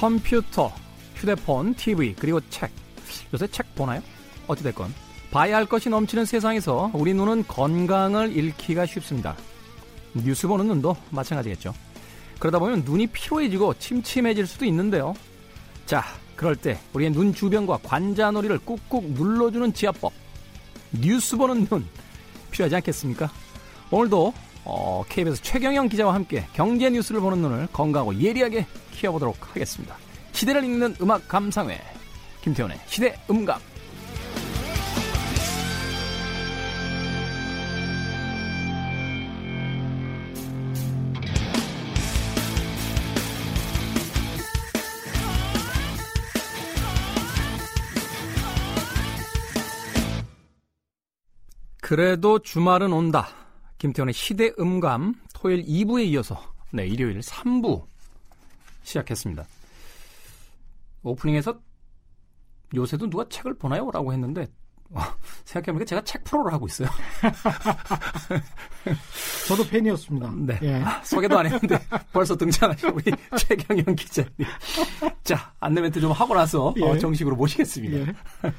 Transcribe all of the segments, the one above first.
컴퓨터, 휴대폰, TV, 그리고 책. 요새 책 보나요? 어찌됐건. 봐야 할 것이 넘치는 세상에서 우리 눈은 건강을 잃기가 쉽습니다. 뉴스 보는 눈도 마찬가지겠죠. 그러다 보면 눈이 피로해지고 침침해질 수도 있는데요. 자, 그럴 때 우리의 눈 주변과 관자놀이를 꾹꾹 눌러주는 지압법. 뉴스 보는 눈 필요하지 않겠습니까? 오늘도 어, KBS 최경영 기자와 함께 경제 뉴스를 보는 눈을 건강하고 예리하게 키워보도록 하겠습니다. 시대를 읽는 음악 감상회 김태훈의 시대 음감 그래도 주말은 온다. 김태훈의 시대 음감 토요일 2부에 이어서 네, 일요일 3부 시작했습니다. 오프닝에서 요새도 누가 책을 보나요? 라고 했는데 어, 생각해보니까 제가 책 프로를 하고 있어요. 저도 팬이었습니다. 네. 예. 아, 소개도 안 했는데 벌써 등장하신 우리 최경영 기자님. 자, 안내 멘트 좀 하고 나서 어, 예. 어, 정식으로 모시겠습니다. 예.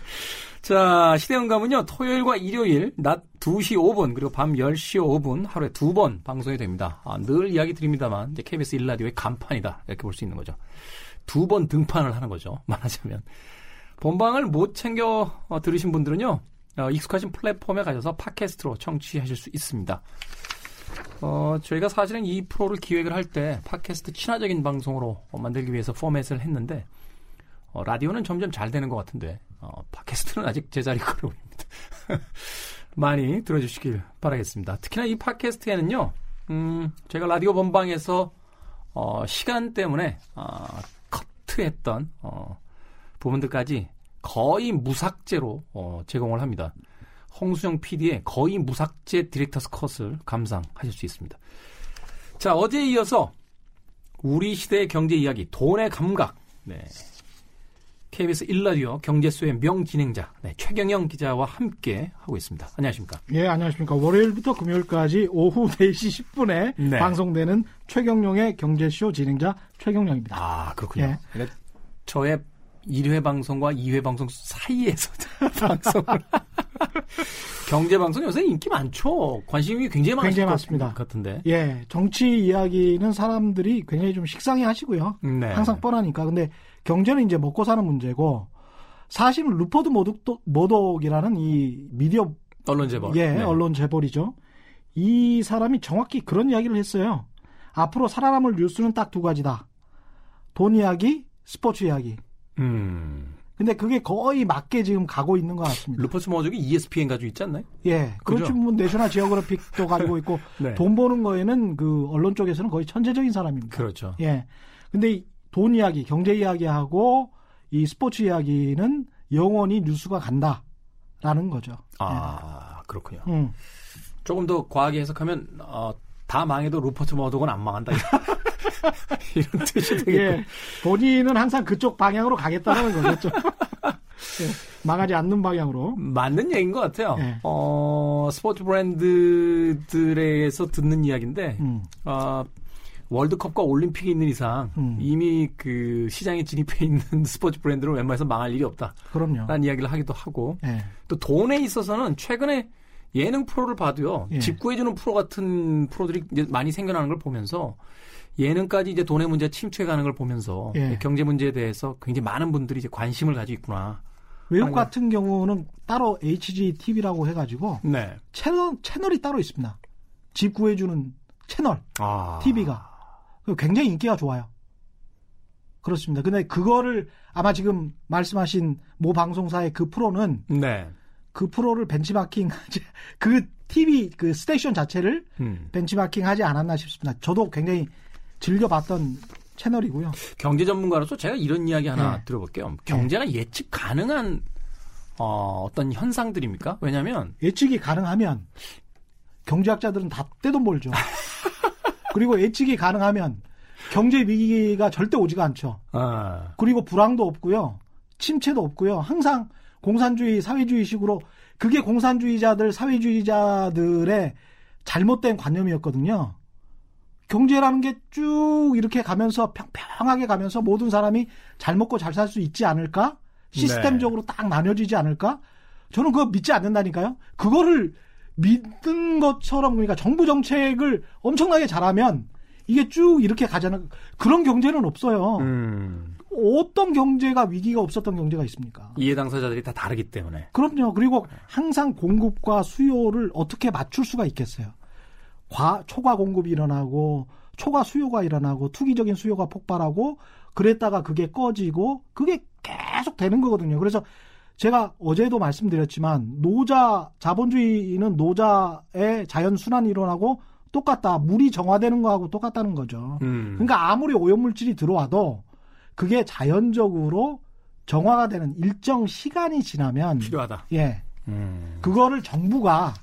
자, 시대음감은요, 토요일과 일요일 낮 2시 5분, 그리고 밤 10시 5분 하루에 두 번 방송이 됩니다. 아, 늘 이야기 드립니다만, 이제 KBS 1라디오의 간판이다. 이렇게 볼 수 있는 거죠. 두 번 등판을 하는 거죠. 말하자면. 본방을 못 챙겨 어, 들으신 분들은요, 어, 익숙하신 플랫폼에 가셔서 팟캐스트로 청취하실 수 있습니다. 어, 저희가 사실은 이 프로를 기획을 할 때 팟캐스트 친화적인 방송으로 만들기 위해서 포맷을 했는데, 어, 라디오는 점점 잘 되는 것 같은데 어, 팟캐스트는 아직 제자리 걸어올립니다. 많이 들어주시길 바라겠습니다. 특히나 이 팟캐스트에는요, 음, 제가 라디오 본방에서 어, 시간 때문에 어, 커트했던 어, 부분들까지 거의 무삭제로 어, 제공을 합니다. 홍수영 PD의 거의 무삭제 디렉터스 컷을 감상하실 수 있습니다. 자, 어제에 이어서 우리 시대의 경제 이야기, 돈의 감각, 네, KBS 1라디오 경제수의 명진행자 네, 최경영 기자와 함께 하고 있습니다. 안녕하십니까? 예, 안녕하십니까. 월요일부터 금요일까지 오후 4시 10분에 네. 방송되는 최경영의 경제쇼 진행자 최경영입니다. 아, 그렇군요. 예. 그러니까 저의 1회 방송과 2회 방송 사이에서 방송을 경제 방송 요새 인기 많죠. 관심이 굉장히 많으실 굉장히 많습니다. 같은데. 예, 정치 이야기는 사람들이 굉장히 좀 식상해 하시고요. 네. 항상 뻔하니까. 근데 경제는 이제 먹고 사는 문제고 사실은 루퍼트 머독, 머독이라는 이 미디어 언론 재벌. 예, 네. 언론 재벌이죠. 이 사람이 정확히 그런 이야기를 했어요. 앞으로 살아남을 뉴스는 딱 두 가지다. 돈 이야기, 스포츠 이야기. 음. 근데 그게 거의 맞게 지금 가고 있는 것 같습니다. 루퍼트 머독이 ESPN 가지고 있지 않나요? 예. 그렇죠. 뭐 내셔널 지오그래픽도 가지고 있고 네. 돈 버는 거에는 그 언론 쪽에서는 거의 천재적인 사람입니다. 그렇죠. 예. 근데 돈 이야기, 경제 이야기하고 이 스포츠 이야기는 영원히 뉴스가 간다라는 거죠. 아 네. 그렇군요. 음. 조금 더 과하게 해석하면 어, 다 망해도 루퍼트 머독은 안 망한다. 이런 뜻이 되겠고. 예, 본인은 항상 그쪽 방향으로 가겠다는 거겠죠. 예, 망하지 않는 방향으로. 맞는 얘기인 것 같아요. 예. 어, 스포츠 브랜드들에서 듣는 이야기인데, 음. 어, 월드컵과 올림픽이 있는 이상 음. 이미 그 시장에 진입해 있는 스포츠 브랜드는 웬만해서 망할 일이 없다. 그럼요. 라는 이야기를 하기도 하고 네. 또 돈에 있어서는 최근에 예능 프로를 봐도요. 예. 집 구해주는 프로 같은 프로들이 이제 많이 생겨나는 걸 보면서 예능까지 이제 돈의 문제 침투해 가는 걸 보면서 예. 경제 문제에 대해서 굉장히 많은 분들이 이제 관심을 가지고 있구나. 외국 같은 경우는 따로 HGTV라고 해가지고 네. 채널 채널이 따로 있습니다. 집 구해주는 채널 아. TV가 굉장히 인기가 좋아요. 그렇습니다. 근데 그거를 아마 지금 말씀하신 모 방송사의 그 프로는 네. 그 프로를 벤치마킹 그 TV 그 스테이션 자체를 음. 벤치마킹 하지 않았나 싶습니다. 저도 굉장히 즐겨봤던 채널이고요. 경제 전문가로서 제가 이런 이야기 하나 네. 들어볼게요. 경제가 네. 예측 가능한 어, 어떤 현상들입니까? 왜냐하면 예측이 가능하면 경제학자들은 다 떼돈 벌죠. 그리고 예측이 가능하면 경제 위기가 절대 오지가 않죠. 아. 그리고 불황도 없고요. 침체도 없고요. 항상 공산주의, 사회주의식으로 그게 공산주의자들, 사회주의자들의 잘못된 관념이었거든요. 경제라는 게 쭉 이렇게 가면서 평평하게 가면서 모든 사람이 잘 먹고 잘 살 수 있지 않을까? 시스템적으로 네. 딱 나뉘어지지 않을까? 저는 그거 믿지 않는다니까요. 그거를 믿는 것처럼 그러니까 정부 정책을 엄청나게 잘하면 이게 쭉 이렇게 가자는 그런 경제는 없어요. 음. 어떤 경제가 위기가 없었던 경제가 있습니까? 이해 당사자들이 다 다르기 때문에. 그럼요. 그리고 항상 공급과 수요를 어떻게 맞출 수가 있겠어요. 과, 초과 공급이 일어나고 초과 수요가 일어나고 투기적인 수요가 폭발하고 그랬다가 그게 꺼지고 그게 계속 되는 거거든요. 그래서 제가 어제도 말씀드렸지만 노자 자본주의는 노자의 자연 순환이 일어나고 똑같다. 물이 정화되는 거하고 똑같다는 거죠. 음. 그러니까 아무리 오염물질이 들어와도 그게 자연적으로 정화가 되는 일정 시간이 지나면 필요하다. 예. 음. 그거를 정부가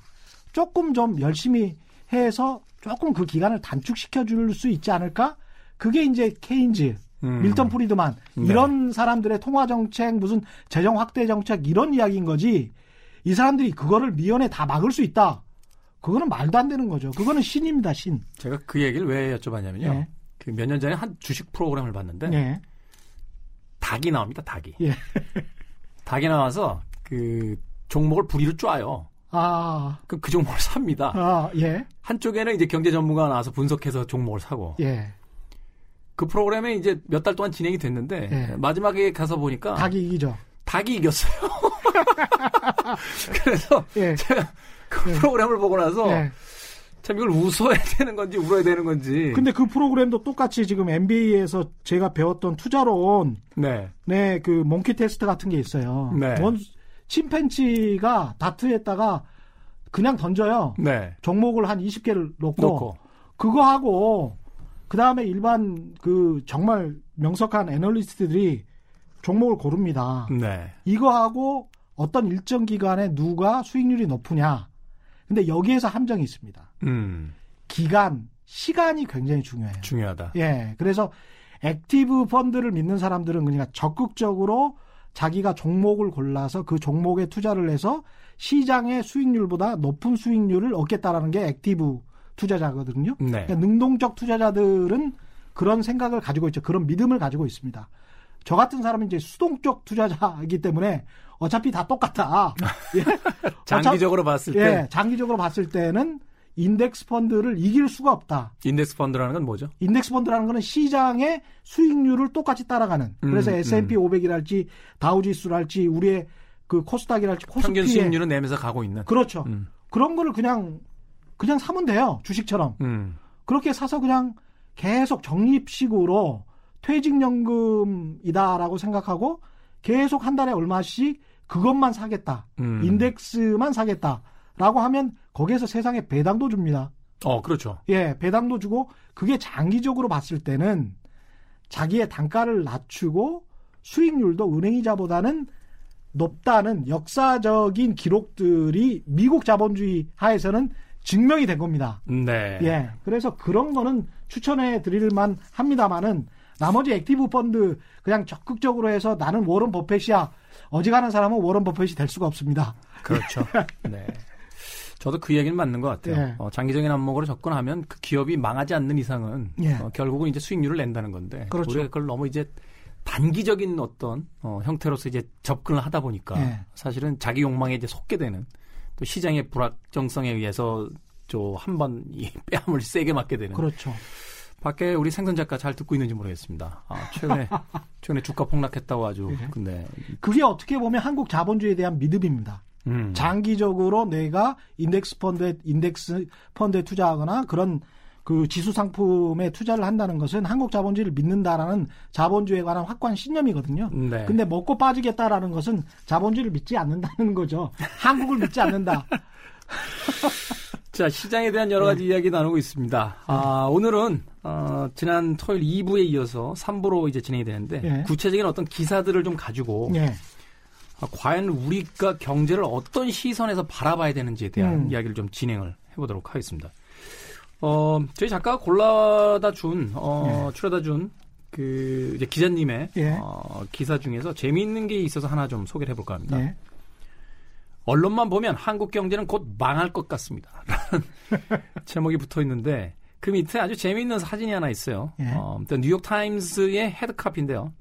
조금 좀 열심히 해서 조금 그 기간을 단축시켜 줄 수 있지 않을까? 그게 이제 케인즈, 음. 밀턴 프리드만 네. 이런 사람들의 통화 정책, 무슨 재정 확대 정책 이런 이야기인 거지. 이 사람들이 그거를 미연에 다 막을 수 있다. 그거는 말도 안 되는 거죠. 그거는 신입니다, 신. 제가 그 얘기를 왜 여쭤봤냐면요. 네. 그몇 년 전에 한 주식 프로그램을 봤는데 네. 닭이 나옵니다, 닭이. 예. 닭이 나와서 그 종목을 부리로 쪼아요. 아. 그, 그 종목을 삽니다. 아, 예. 한쪽에는 이제 경제 전문가가 나와서 분석해서 종목을 사고. 예. 그 프로그램에 이제 몇 달 동안 진행이 됐는데 예. 마지막에 가서 보니까 닭이 이기죠. 닭이 이겼어요. 그래서 예. 제가 그 예. 프로그램을 보고 나서 예. 참 이걸 웃어야 되는 건지 울어야 되는 건지. 근데 그 프로그램도 똑같이 지금 MBA에서 제가 배웠던 투자론 네. 네, 그 몽키 테스트 같은 게 있어요. 네. 원 침팬치가 다트에다가 그냥 던져요. 네. 종목을 한 20개를 놓고, 놓고. 그거 하고 그 다음에 일반 그 정말 명석한 애널리스트들이 종목을 고릅니다. 네. 이거 하고 어떤 일정 기간에 누가 수익률이 높으냐. 근데 여기에서 함정이 있습니다. 음. 기간, 시간이 굉장히 중요해요. 중요하다. 예. 그래서 액티브 펀드를 믿는 사람들은 그러니까 적극적으로 자기가 종목을 골라서 그 종목에 투자를 해서 시장의 수익률보다 높은 수익률을 얻겠다라는 게 액티브 투자자거든요. 네. 그러니까 능동적 투자자들은 그런 생각을 가지고 있죠. 그런 믿음을 가지고 있습니다. 저 같은 사람은 이제 수동적 투자자이기 때문에 어차피 다 똑같다. 예? 장기적으로 봤을 때. 예, 장기적으로 봤을 때는 인덱스 펀드를 이길 수가 없다. 인덱스 펀드라는 건 뭐죠? 인덱스 펀드라는 거는 시장의 수익률을 똑같이 따라가는. 음, 그래서 S&P 음. 500이랄지 다우지수랄지 우리의 그 코스닥이랄지 코스피의 평균 수익률은 내면서 가고 있는. 그렇죠. 음. 그런 거를 그냥 그냥 사면 돼요. 주식처럼. 음. 그렇게 사서 그냥 계속 적립식으로 퇴직연금이다라고 생각하고 계속 한 달에 얼마씩 그것만 사겠다. 음. 인덱스만 사겠다라고 하면 거기에서 세상에 배당도 줍니다. 어, 그렇죠. 예, 배당도 주고 그게 장기적으로 봤을 때는 자기의 단가를 낮추고 수익률도 은행이자보다는 높다는 역사적인 기록들이 미국 자본주의 하에서는 증명이 된 겁니다. 네. 예. 그래서 그런 거는 추천해 드릴만 합니다만은 나머지 액티브 펀드 그냥 적극적으로 해서 나는 워런 버핏이야. 어지간한 사람은 워런 버핏이 될 수가 없습니다. 그렇죠. 네. 저도 그 얘기는 맞는 것 같아요. 예. 어, 장기적인 안목으로 접근하면 그 기업이 망하지 않는 이상은 예. 어, 결국은 이제 수익률을 낸다는 건데 그렇죠. 우리가 그걸 너무 이제 단기적인 어떤 어, 형태로서 이제 접근을 하다 보니까 예. 사실은 자기 욕망에 이제 속게 되는 또 시장의 불확정성에 의해서 저 한번 이 뺨을 세게 맞게 되는 그렇죠. 밖에 우리 생선 작가 잘 듣고 있는지 모르겠습니다. 아, 최근에 최근에 주가 폭락했다고 아주 네. 근데 그게 어떻게 보면 한국 자본주의에 대한 믿음입니다. 음. 장기적으로 내가 인덱스 펀드에 인덱스 펀드에 투자하거나 그런 그 지수 상품에 투자를 한다는 것은 한국 자본주의를 믿는다라는 자본주의에 관한 확고한 신념이거든요. 네. 근데 먹고 빠지겠다라는 것은 자본주의를 믿지 않는다는 거죠. 한국을 믿지 않는다. 자, 시장에 대한 여러 가지 네. 이야기 나누고 있습니다. 아, 오늘은 어, 지난 토요일 2부에 이어서 3부로 이제 진행이 되는데 네. 구체적인 어떤 기사들을 좀 가지고 네. 아, 과연 우리가 경제를 어떤 시선에서 바라봐야 되는지에 대한 음. 이야기를 좀 진행을 해보도록 하겠습니다. 어, 저희 작가가 골라다 준, 어, 네. 추려다 준, 그, 이제 기자님의, 예. 어, 기사 중에서 재미있는 게 있어서 하나 좀 소개를 해볼까 합니다. 예. 언론만 보면 한국 경제는 곧 망할 것 같습니다. 라는 제목이 붙어 있는데, 그그 밑에 아주 재미있는 사진이 하나 있어요. 예. 어, 뉴욕 타임스의 헤드 카피인데요.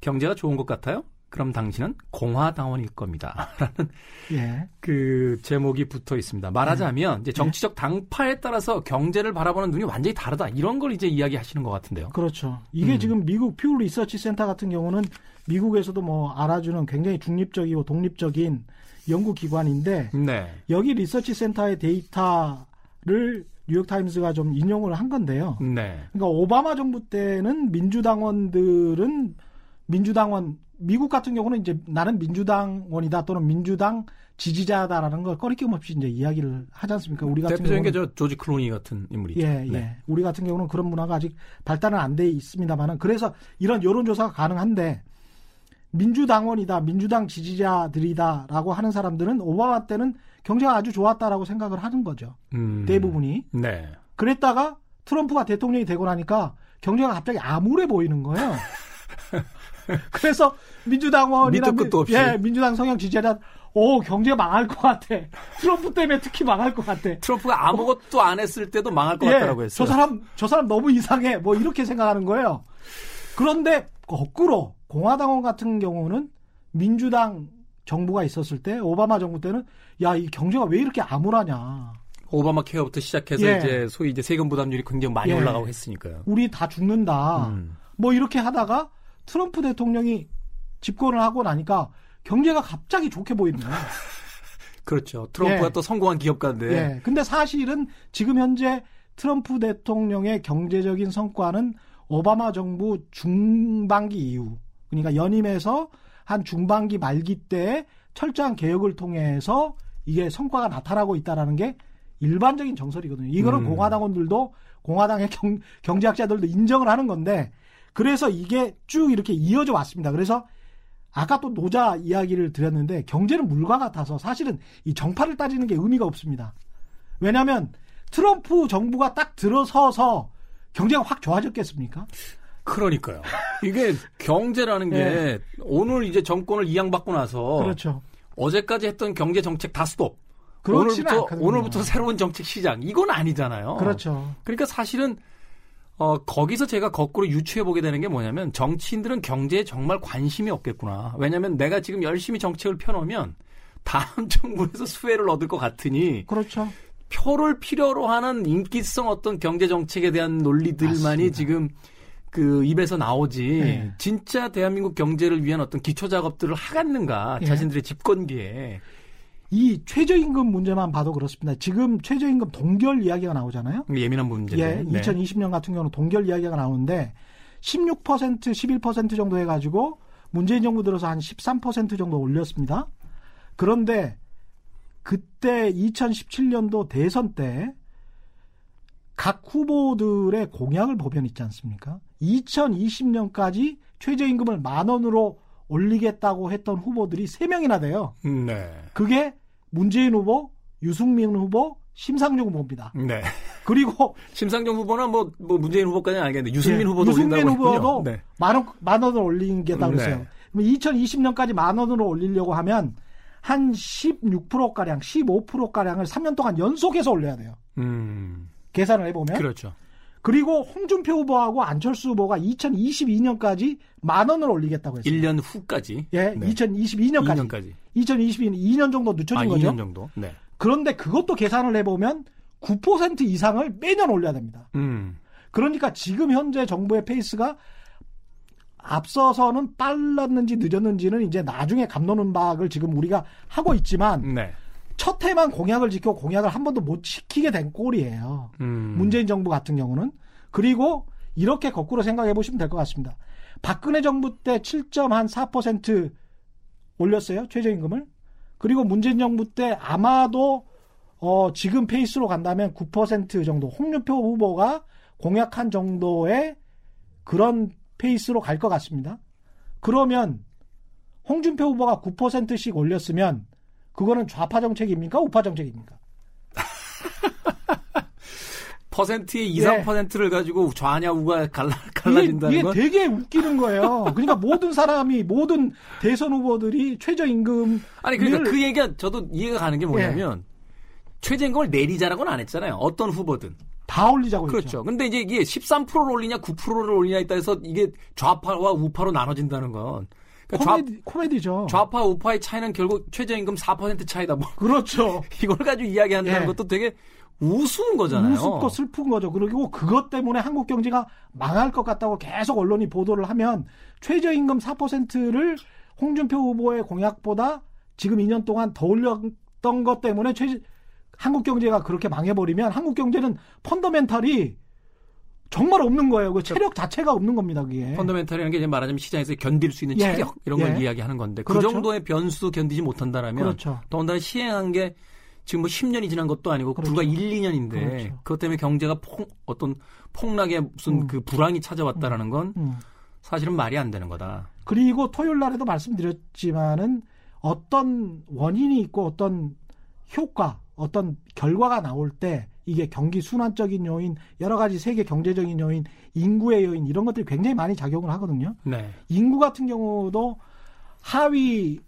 경제가 좋은 것 같아요? 그럼 당신은 공화당원일 겁니다. 라는 예. 그 제목이 붙어 있습니다. 말하자면 예. 이제 정치적 당파에 따라서 경제를 바라보는 눈이 완전히 다르다. 이런 걸 이제 이야기하시는 것 같은데요. 그렇죠. 이게 음. 지금 미국 퓨 리서치 센터 같은 경우는 미국에서도 뭐 알아주는 굉장히 중립적이고 독립적인 연구기관인데 네. 여기 리서치 센터의 데이터를 뉴욕타임스가 좀 인용을 한 건데요. 네. 그러니까 오바마 정부 때는 민주당원들은 민주당원 미국 같은 경우는 이제 나는 민주당원이다 또는 민주당 지지자다라는 걸 꺼리낌 없이 이제 이야기를 하지 않습니까? 우리 같은 대표적인 게저 조지 클로니 같은 인물이죠. 예, 예. 네. 우리 같은 경우는 그런 문화가 아직 발달은 안 돼 있습니다만은 그래서 이런 여론조사가 가능한데 민주당원이다, 민주당 지지자들이다라고 하는 사람들은 오바마 때는 경제가 아주 좋았다라고 생각을 하는 거죠. 음, 대부분이. 네. 그랬다가 트럼프가 대통령이 되고 나니까 경제가 갑자기 암울해 보이는 거예요. 그래서 민주당원이나 끝도 없이. 예, 민주당 성향 지지자 오 경제가 망할 것 같아. 트럼프 때문에 특히 망할 것 같아. 트럼프가 아무것도 안 했을 때도 망할 것 예, 같다라고 했어요. 저 사람 저 사람 너무 이상해. 뭐 이렇게 생각하는 거예요. 그런데 거꾸로 공화당원 같은 경우는 민주당 정부가 있었을 때 오바마 정부 때는 야 이 경제가 왜 이렇게 암울하냐. 오바마 케어부터 시작해서 예. 이제 소위 이제 세금 부담률이 굉장히 많이 예. 올라가고 했으니까요. 우리 다 죽는다. 음. 뭐 이렇게 하다가 트럼프 대통령이 집권을 하고 나니까 경제가 갑자기 좋게 보이는 거예요. 그렇죠. 트럼프가 예. 또 성공한 기업가인데. 예. 근데 사실은 지금 현재 트럼프 대통령의 경제적인 성과는 오바마 정부 중반기 이후 그러니까 연임에서 한 중반기 말기 때 철저한 개혁을 통해서 이게 성과가 나타나고 있다라는 게 일반적인 정설이거든요. 이거는 음. 공화당원들도 공화당의 경, 경제학자들도 인정을 하는 건데 그래서 이게 쭉 이렇게 이어져 왔습니다. 그래서 아까 또 노자 이야기를 드렸는데 경제는 물과 같아서 사실은 이 정파를 따지는 게 의미가 없습니다. 왜냐하면 트럼프 정부가 딱 들어서서 경제가 확 좋아졌겠습니까? 그러니까요. 이게 경제라는 게 네. 오늘 이제 정권을 이양받고 나서 그렇죠. 어제까지 했던 경제 정책 다 스톱. 오늘부터 않거든요. 오늘부터 새로운 정책 시작. 이건 아니잖아요. 그렇죠. 그러니까 사실은 어, 거기서 제가 거꾸로 유추해 보게 되는 게 뭐냐면 정치인들은 경제에 정말 관심이 없겠구나. 왜냐하면 내가 지금 열심히 정책을 펴놓으면 다음 정부에서 수혜를 얻을 것 같으니. 그렇죠. 표를 필요로 하는 인기성 어떤 경제 정책에 대한 논리들만이 맞습니다. 지금 그 입에서 나오지 네. 진짜 대한민국 경제를 위한 어떤 기초 작업들을 하겠는가 네. 자신들의 집권기에 이 최저임금 문제만 봐도 그렇습니다. 지금 최저임금 동결 이야기가 나오잖아요. 예민한 문제. 예, 네. 2020년 같은 경우는 동결 이야기가 나오는데 16% 11% 정도 해가지고 문재인 정부 들어서 한 13% 정도 올렸습니다. 그런데 그때 2017년도 대선 때 각 후보들의 공약을 보면 있지 않습니까? 2020년까지 최저임금을 만 원으로 올리겠다고 했던 후보들이 3명이나 돼요. 네. 그게 문재인 후보, 유승민 후보, 심상정 후보입니다. 네. 그리고 심상정 후보는 뭐, 뭐 문재인 후보까지는 알겠는데 유승민 네. 후보도 유승민 후보도 네. 만 원, 만 원을 올린 게다 그랬어요. 네. 2020년까지 만 원으로 올리려고 하면 한 16%가량, 15%가량을 3년 동안 연속해서 올려야 돼요. 음. 계산을 해보면. 그렇죠. 그리고 홍준표 후보하고 안철수 후보가 2022년까지 만 원을 올리겠다고 했어요. 1년 후까지. 예, 네. 2022년까지. 2년까지. 2022년 2년 정도 늦춰진 아, 거죠. 2년 정도. 네. 그런데 그것도 계산을 해보면 9% 이상을 매년 올려야 됩니다. 음. 그러니까 지금 현재 정부의 페이스가 앞서서는 빨랐는지 늦었는지는 이제 나중에 갑론을박을 지금 우리가 하고 있지만 네. 첫 해만 공약을 지켜 공약을 한 번도 못 지키게 된 꼴이에요. 음. 문재인 정부 같은 경우는 그리고 이렇게 거꾸로 생각해 보시면 될 것 같습니다. 박근혜 정부 때 7.4% 올렸어요 최저임금을. 그리고 문재인 정부 때 아마도 어, 지금 페이스로 간다면 9% 정도 홍준표 후보가 공약한 정도의 그런 페이스로 갈 것 같습니다. 그러면 홍준표 후보가 9%씩 올렸으면 그거는 좌파 정책입니까? 우파 정책입니까? 퍼센트의 2, 3%를 예. 가지고 좌냐 우가 갈라, 갈라진다는 이게, 이게 되게 웃기는 거예요. 그러니까 모든 사람이 모든 대선 후보들이 최저임금 아니 그러니까 그 얘기가 저도 이해가 가는 게 뭐냐면 예. 최저임금을 내리자라고는 안 했잖아요. 어떤 후보든 다 올리자고 그렇죠. 했죠. 근데 이제 이게 13%를 올리냐 9%를 올리냐 있다 해서 이게 좌파와 우파로 나눠진다는 건 그러니까 코미디, 좌, 코미디죠. 좌파 우파의 차이는 결국 최저임금 4% 차이다. 뭐. 그렇죠. 이걸 가지고 이야기한다는 예. 것도 되게 우스운 거잖아요. 우습고 슬픈 거죠. 그리고 그것 때문에 한국 경제가 망할 것 같다고 계속 언론이 보도를 하면 최저임금 4%를 홍준표 후보의 공약보다 지금 2년 동안 더 올렸던 것 때문에 최, 한국 경제가 그렇게 망해버리면 한국 경제는 펀더멘탈이 정말 없는 거예요. 그 체력 자체가 없는 겁니다. 그게. 펀더멘탈이라는 게 이제 말하자면 시장에서 견딜 수 있는 예. 체력 이런 걸 예. 이야기하는 건데 그 그렇죠. 정도의 변수 견디지 못한다라면 그렇죠. 더군다나 시행한 게 지금 뭐 10년이 지난 것도 아니고 그렇죠. 불과 1, 2년인데 그렇죠. 그것 때문에 경제가 폭, 어떤 폭락의 무슨 음. 그 불황이 찾아왔다라는 건 음. 음. 사실은 말이 안 되는 거다. 그리고 토요일 날에도 말씀드렸지만은 어떤 원인이 있고 어떤 효과, 어떤 결과가 나올 때 이게 경기 순환적인 요인, 여러 가지 세계 경제적인 요인, 인구의 요인 이런 것들이 굉장히 많이 작용을 하거든요. 네. 인구 같은 경우도 하위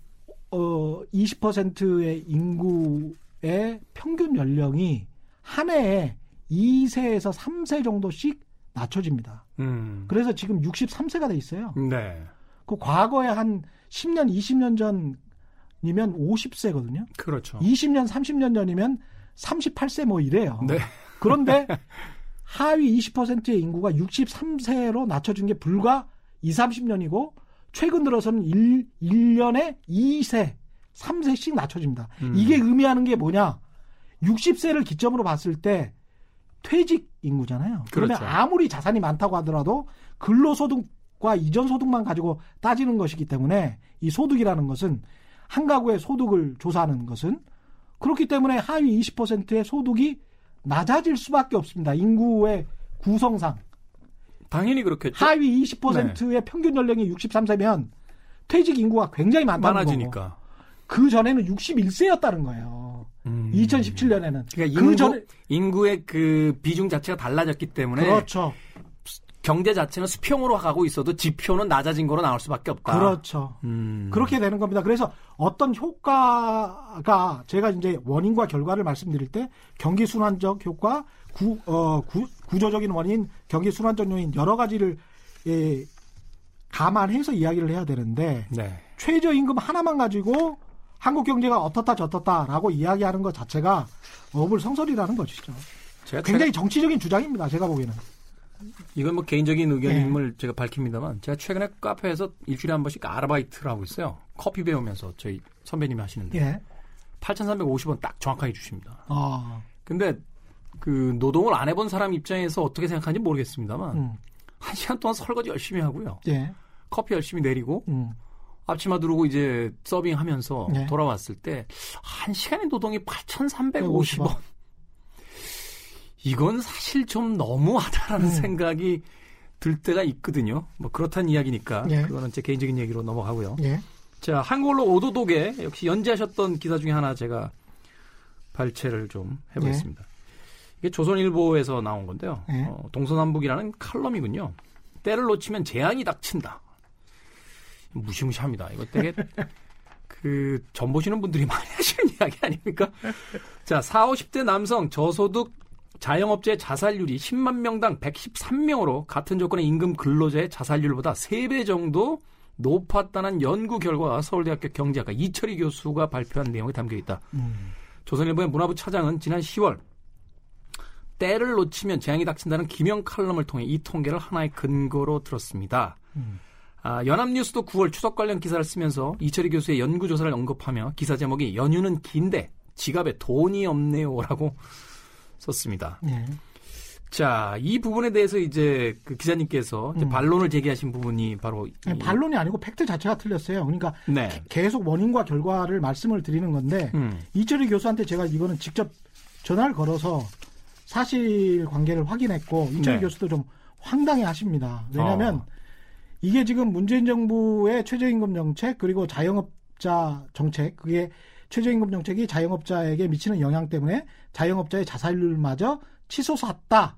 어 20%의 인구의 평균 연령이 한 해에 2세에서 3세 정도씩 낮춰집니다. 음. 그래서 지금 63세가 돼 있어요. 네. 그 과거에 한 10년, 20년 전이면 50세거든요. 그렇죠. 20년, 30년 전이면 38세 뭐 이래요. 네. 그런데 하위 20%의 인구가 63세로 낮춰준 게 불과 2, 30년이고 최근 들어서는 1, 1년에 2세, 3세씩 낮춰집니다. 음. 이게 의미하는 게 뭐냐? 60세를 기점으로 봤을 때 퇴직 인구잖아요. 그러면 그렇죠. 아무리 자산이 많다고 하더라도 근로소득과 이전 소득만 가지고 따지는 것이기 때문에 이 소득이라는 것은 한 가구의 소득을 조사하는 것은 그렇기 때문에 하위 20%의 소득이 낮아질 수밖에 없습니다. 인구의 구성상. 당연히 그렇겠죠. 하위 20%의 네. 평균 연령이 63세면 퇴직 인구가 굉장히 많다는 많아지니까. 거고. 그 전에는 61세였다는 거예요. 음. 2017년에는. 그러니까 인구, 그 전에 인구의 그 비중 자체가 달라졌기 때문에 그렇죠. 경제 자체는 수평으로 가고 있어도 지표는 낮아진 거로 나올 수밖에 없다. 그렇죠. 음. 그렇게 되는 겁니다. 그래서 어떤 효과가 제가 이제 원인과 결과를 말씀드릴 때 경기 순환적 효과, 구, 어, 구, 구조적인 원인, 경기 순환적 요인 여러 가지를 예, 감안해서 이야기를 해야 되는데 네. 최저임금 하나만 가지고 한국 경제가 어떻다 저떻다라고 이야기하는 것 자체가 어불성설이라는 것이죠. 굉장히 정치적인 주장입니다. 제가 보기에는. 이건 뭐 개인적인 의견임을 네. 제가 밝힙니다만 제가 최근에 카페에서 일주일에 한 번씩 아르바이트를 하고 있어요. 커피 배우면서 저희 선배님이 하시는데 예. 8,350원 딱 정확하게 주십니다. 아. 근데 그 노동을 안 해본 사람 입장에서 어떻게 생각하는지 모르겠습니다만 음. 한 시간 동안 설거지 열심히 하고요. 예. 커피 열심히 내리고 음. 앞치마 두르고 이제 서빙하면서 네. 돌아왔을 때 한 시간의 노동이 8,350원. 이건 사실 좀 너무하다라는 음. 생각이 들 때가 있거든요. 뭐 그렇다는 이야기니까 예. 그거는 제 개인적인 얘기로 넘어가고요. 예. 자 한국어로 오도독에 역시 연재하셨던 기사 중에 하나 제가 발췌를 좀 해보겠습니다. 예. 이게 조선일보에서 나온 건데요. 예. 어, 동서남북이라는 칼럼이군요. 때를 놓치면 재앙이 닥친다. 무시무시합니다. 이거 되게 그 전 보시는 분들이 많이 하시는 이야기 아닙니까? 자, 4, 50대 남성 저소득 자영업자의 자살률이 10만 명당 113명으로 같은 조건의 임금 근로자의 자살률보다 3배 정도 높았다는 연구 결과가 서울대학교 경제학과 이철희 교수가 발표한 내용이 담겨 있다. 음. 조선일보의 문화부 차장은 지난 10월 때를 놓치면 재앙이 닥친다는 기명 칼럼을 통해 이 통계를 하나의 근거로 들었습니다. 음. 아, 연합뉴스도 9월 추석 관련 기사를 쓰면서 이철희 교수의 연구조사를 언급하며 기사 제목이 연휴는 긴데 지갑에 돈이 없네요라고 썼습니다. 네. 자, 이 부분에 대해서 이제 그 기자님께서 이제 음. 반론을 제기하신 부분이 바로 이... 반론이 아니고 팩트 자체가 틀렸어요. 그러니까 네. 계속 원인과 결과를 말씀을 드리는 건데 음. 이철희 교수한테 제가 이거는 직접 전화를 걸어서 사실 관계를 확인했고 이철희 네. 교수도 좀 황당해 하십니다. 왜냐하면 어. 이게 지금 문재인 정부의 최저임금 정책 그리고 자영업자 정책 그게 최저임금 정책이 자영업자에게 미치는 영향 때문에 자영업자의 자살률마저 치솟았다.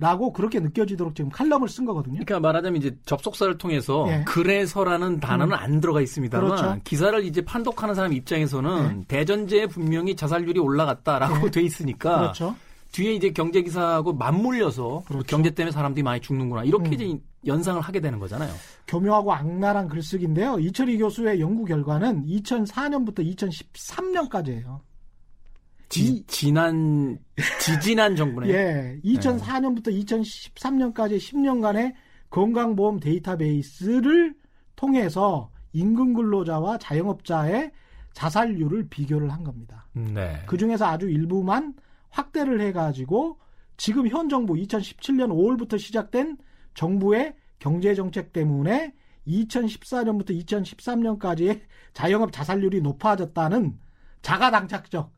라고 그렇게 느껴지도록 지금 칼럼을 쓴 거거든요. 그러니까 말하자면 이제 접속사를 통해서 예. 그래서라는 단어는 음. 안 들어가 있습니다만 그렇죠. 기사를 이제 판독하는 사람 입장에서는 예. 대전제에 분명히 자살률이 올라갔다라고 예. 돼 있으니까 그렇죠. 뒤에 이제 경제 기사하고 맞물려서 그렇죠. 경제 때문에 사람들이 많이 죽는구나 이렇게 음. 이제 연상을 하게 되는 거잖아요. 교묘하고 악랄한 글쓰기인데요. 이철희 교수의 연구 결과는 2004년부터 2013년까지예요. 지, 지난 지지난 정부네요. 예, 2004년부터 네. 2013년까지 10년간의 건강보험 데이터베이스를 통해서 임금 근로자와 자영업자의 자살률을 비교를 한 겁니다. 네. 그 중에서 아주 일부만 확대를 해가지고 지금 현 정부 2017년 5월부터 시작된 정부의 경제 정책 때문에 2014년부터 2013년까지의 자영업 자살률이 높아졌다는 자가당착적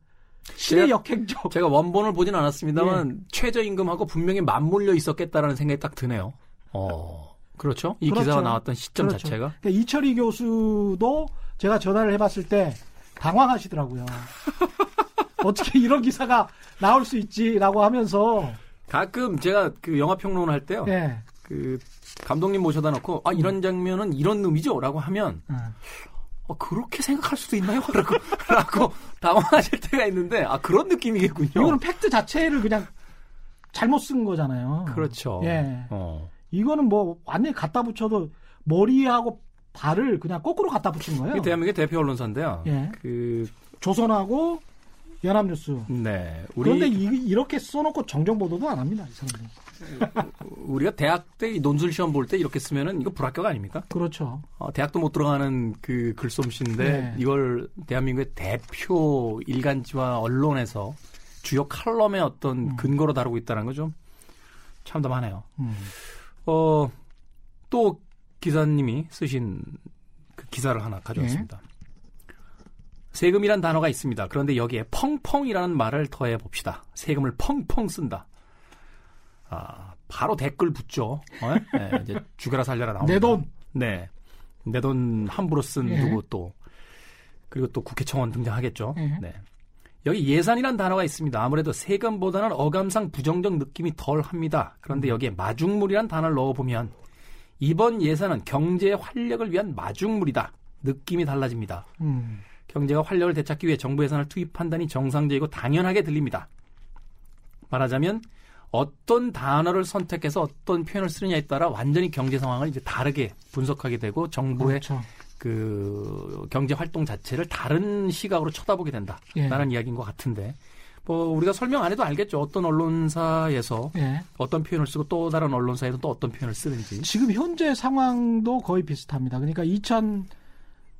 시의 역행적. 제가 원본을 보진 않았습니다만 예. 최저임금하고 분명히 맞물려 있었겠다라는 생각이 딱 드네요. 어, 그렇죠. 이 그렇죠. 기사가 나왔던 시점 그렇죠. 자체가. 그러니까 이철희 교수도 제가 전화를 해봤을 때 당황하시더라고요. 어떻게 이런 기사가 나올 수 있지라고 하면서 가끔 제가 그 영화 평론을 할 때요. 예. 그 감독님 모셔다 놓고 아 이런 음. 장면은 이런 의미죠라고 하면 음. 어, 그렇게 생각할 수도 있나요? 라고, 라고 당황하실 때가 있는데, 아, 그런 느낌이겠군요. 이거는 팩트 자체를 그냥 잘못 쓴 거잖아요. 그렇죠. 예. 어. 이거는 뭐 완전히 갖다 붙여도 머리하고 발을 그냥 거꾸로 갖다 붙인 거예요. 대한민국의 대표 언론사인데요. 예. 그 조선하고 연합뉴스. 네. 우리... 그런데 이, 렇게 써놓고 정정 보도도 안 합니다. 이 사람들. 우리가 대학 때 논술 시험 볼 때 이렇게 쓰면은 이거 불합격 아닙니까? 그렇죠. 어, 대학도 못 들어가는 그 글솜씨인데 네. 이걸 대한민국의 대표 일간지와 언론에서 주요 칼럼의 어떤 음. 근거로 다루고 있다는 거 좀 참담하네요. 음. 어, 또 기사님이 쓰신 그 기사를 하나 가져왔습니다. 네. 세금이란 단어가 있습니다. 그런데 여기에 펑펑이라는 말을 더해 봅시다. 세금을 펑펑 쓴다. 아, 바로 댓글 붙죠. 어? 네, 이제 죽여라 살려라 나옵니다. 내 돈. 네. 내 돈 함부로 쓴 예. 누구 또 그리고 또 국회청원 등장하겠죠. 예. 네. 여기 예산이란 단어가 있습니다. 아무래도 세금보다는 어감상 부정적 느낌이 덜 합니다. 그런데 여기에 마중물이란 단어를 넣어보면 이번 예산은 경제의 활력을 위한 마중물이다. 느낌이 달라집니다. 음. 경제가 활력을 되찾기 위해 정부 예산을 투입한다니 정상적이고 당연하게 들립니다. 말하자면 어떤 단어를 선택해서 어떤 표현을 쓰느냐에 따라 완전히 경제 상황을 이제 다르게 분석하게 되고 정부의 그렇죠. 그 경제 활동 자체를 다른 시각으로 쳐다보게 된다라는 예. 이야기인 것 같은데 뭐 우리가 설명 안 해도 알겠죠. 어떤 언론사에서 예. 어떤 표현을 쓰고 또 다른 언론사에서 또 어떤 표현을 쓰는지. 지금 현재 상황도 거의 비슷합니다. 그러니까 2000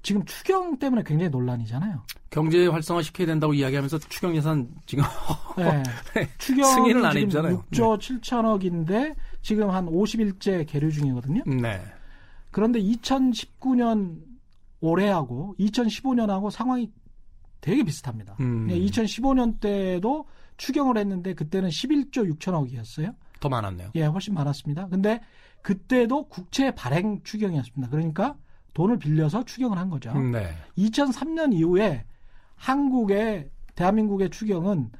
지금 추경 때문에 굉장히 논란이잖아요. 경제 활성화 시켜야 된다고 이야기하면서 추경 예산 지금 네. 추경 승인을 안 했잖아요. 6조 네. 7천억인데 지금 한 50일째 계류 중이거든요. 네. 그런데 2019년 올해하고 2015년하고 상황이 되게 비슷합니다. 음. 2015년 때도 추경을 했는데 그때는 11조 6천억이었어요. 더 많았네요. 예, 훨씬 많았습니다. 근데 그때도 국채 발행 추경이었습니다. 그러니까 돈을 빌려서 추경을 한 거죠. 네. 2003년 이후에 한국의 대한민국의 추경은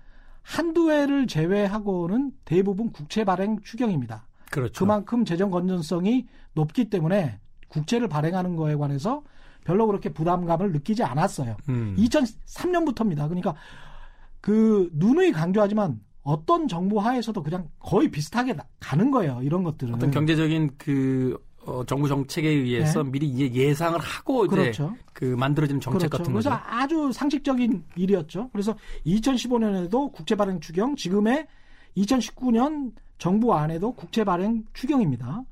한두 해를 제외하고는 대부분 국채 발행 추경입니다. 그렇죠. 그만큼 재정 건전성이 높기 때문에 국채를 발행하는 거에 관해서 별로 그렇게 부담감을 느끼지 않았어요. 음. 2003년부터입니다. 그러니까 그 누누이 강조하지만 어떤 정부 하에서도 그냥 거의 비슷하게 가는 거예요. 이런 것들은 어떤 경제적인 그 어, 정부 정책에 의해서 네. 미리 예상을 하고 그렇죠. 이제 그 만들어진 정책 그렇죠. 같은 거죠. 그래서 아주 상식적인 일이었죠. 그래서 2015년에도 국채 발행 추경, 지금의 2019년 정부 안에도 국채 발행 추경입니다.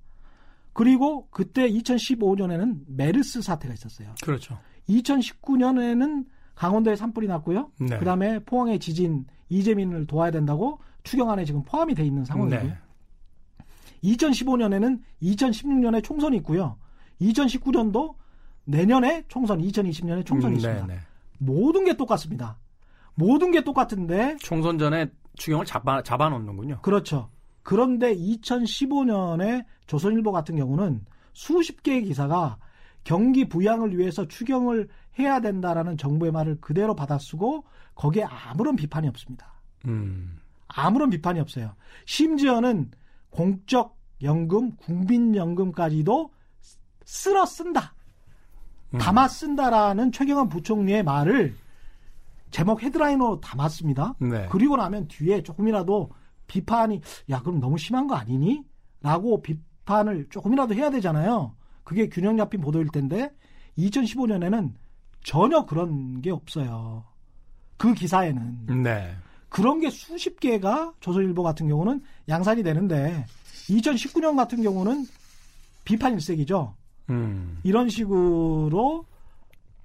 그리고 그때 2015년에는 메르스 사태가 있었어요. 그렇죠. 2019년에는 강원도에 산불이 났고요. 네. 그다음에 포항의 지진 이재민을 도와야 된다고 추경 안에 지금 포함이 돼 있는 상황이고요. 네. 2015년에는 2016년에 총선이 있고요. 2019년도 내년에 총선, 2020년에 총선이 음, 있습니다. 네네. 모든 게 똑같습니다. 모든 게 똑같은데 총선 전에 추경을 잡아 잡아 놓는군요. 그렇죠. 그런데 2015년에 조선일보 같은 경우는 수십 개의 기사가 경기 부양을 위해서 추경을 해야 된다라는 정부의 말을 그대로 받아쓰고 거기에 아무런 비판이 없습니다. 음. 아무런 비판이 없어요. 심지어는 공적 연금, 국민연금까지도 쓸어 쓴다. 음. 담아 쓴다라는 최경환 부총리의 말을 제목 헤드라인으로 담았습니다. 네. 그리고 나면 뒤에 조금이라도 비판이 야 그럼 너무 심한 거 아니니? 라고 비판을 조금이라도 해야 되잖아요. 그게 균형 잡힌 보도일 텐데 2015년에는 전혀 그런 게 없어요. 그 기사에는 네. 그런 게 수십 개가 조선일보 같은 경우는 양산이 되는데 2019년 같은 경우는 비판 일색이죠. 음. 이런 식으로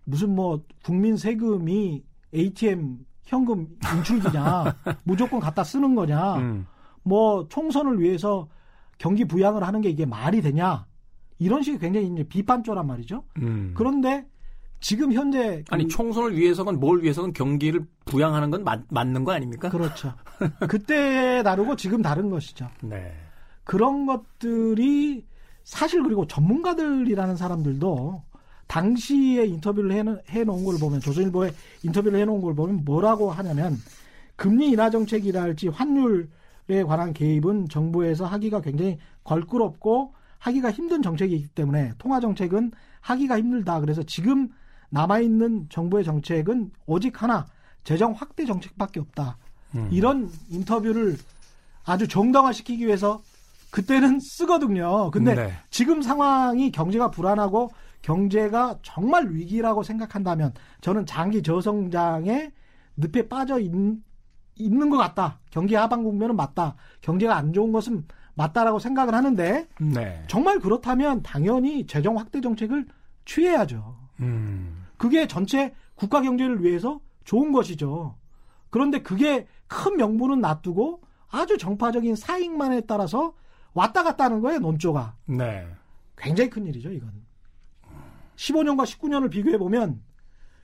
무슨 뭐 국민 세금이 ATM 현금 인출기냐 무조건 갖다 쓰는 거냐 음. 뭐 총선을 위해서 경기 부양을 하는 게 이게 말이 되냐 이런 식의 굉장히 이제 비판조란 말이죠. 음. 그런데 지금 현재 그 아니 총선을 위해서건 뭘 위해서건 경기를 부양하는 건 맞, 맞는 거 아닙니까? 그렇죠. 그때 다르고 지금 다른 것이죠. 네. 그런 것들이 사실 그리고 전문가들이라는 사람들도 당시에 인터뷰를 해, 놓은 걸 보면 조선일보에 인터뷰를 해놓은 걸 보면 뭐라고 하냐면 금리 인하 정책이랄지 환율에 관한 개입은 정부에서 하기가 굉장히 걸끄럽고 하기가 힘든 정책이기 때문에 통화 정책은 하기가 힘들다. 그래서 지금 남아 있는 정부의 정책은 오직 하나 재정 확대 정책밖에 없다. 음. 이런 인터뷰를 아주 정당화시키기 위해서 그때는 쓰거든요. 근데 네. 지금 상황이 경제가 불안하고 경제가 정말 위기라고 생각한다면 저는 장기 저성장의 늪에 빠져 있, 있는 것 같다. 경기 하방 국면은 맞다. 경제가 안 좋은 것은 맞다라고 생각을 하는데 네. 정말 그렇다면 당연히 재정 확대 정책을 취해야죠. 음. 그게 전체 국가 경제를 위해서 좋은 것이죠. 그런데 그게 큰 명분은 놔두고 아주 정파적인 사익만에 따라서 왔다 갔다 하는 거예요, 논조가. 네. 굉장히 큰 일이죠, 이건. 15년과 19년을 비교해 보면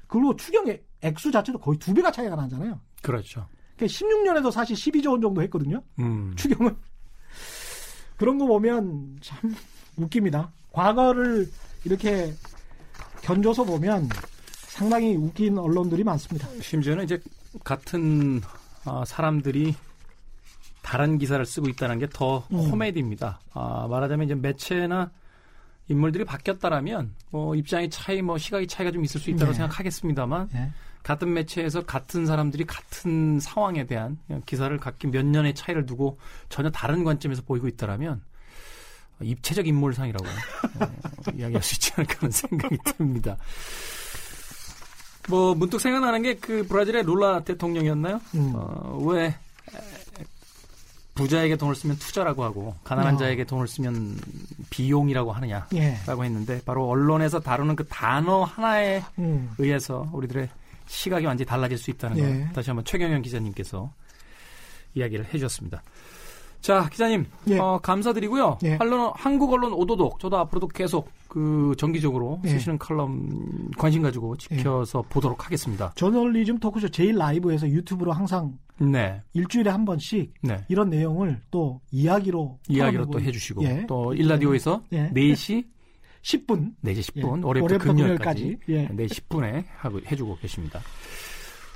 그리고 추경의 액수 자체도 거의 두 배가 차이가 나잖아요. 그렇죠. 그러니까 16년에도 사실 12조 원 정도 했거든요. 음. 추경을 그런 거 보면 참 웃깁니다. 과거를 이렇게 견줘서 보면 상당히 웃긴 언론들이 많습니다. 심지어는 이제 같은 어, 사람들이 다른 기사를 쓰고 있다는 게더 음. 코미디입니다. 아, 말하자면 이제 매체나 인물들이 바뀌었다라면 뭐 입장의 차이, 뭐 시각의 차이가 좀 있을 수 있다고 네. 생각하겠습니다만 네. 같은 매체에서 같은 사람들이 같은 상황에 대한 기사를 각기 몇 년의 차이를 두고 전혀 다른 관점에서 보이고 있다라면 입체적 인물상이라고 어, 이야기할 수 있지 않을까 하는 생각이 듭니다. 뭐 문득 생각나는 게 그 브라질의 룰라 대통령이었나요? 음. 어, 왜 부자에게 돈을 쓰면 투자라고 하고 가난한 어. 자에게 돈을 쓰면 비용이라고 하느냐라고 예. 했는데 바로 언론에서 다루는 그 단어 하나에 음. 의해서 우리들의 시각이 완전히 달라질 수 있다는 예. 걸 다시 한번 최경영 기자님께서 이야기를 해주셨습니다. 자 기자님 예. 어, 감사드리고요. 예. 언론, 한국 언론 오도독 저도 앞으로도 계속 그 정기적으로 예. 쓰시는 칼럼 관심 가지고 지켜서 보도록 하겠습니다. 저널리즘 토크쇼 제일 라이브에서 유튜브로 항상 네. 일주일에 한 번씩 네. 이런 내용을 또 이야기로 이야기로 또 해주시고 예. 또 일라디오에서 예. 4시 10분 4시 10분 예. 월요일부터 금요일까지 예. 4시 10분에 하고 해주고 계십니다.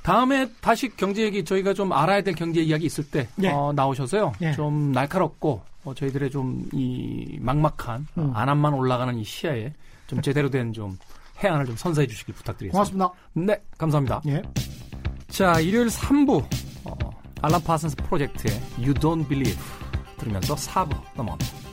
다음에 다시 경제 얘기 저희가 좀 알아야 될 경제 이야기 있을 때 예. 어, 나오셔서요. 예. 좀 날카롭고 어, 저희들의 좀 이 막막한 음. 안암만 올라가는 이 시야에 좀 제대로 된 좀 해안을 좀 선사해 주시길 부탁드리겠습니다. 고맙습니다. 네, 감사합니다. 예. 자, 일요일 3부 어, 알람 파슨스 프로젝트의 You Don't Believe 들으면서 4부 넘어갑니다.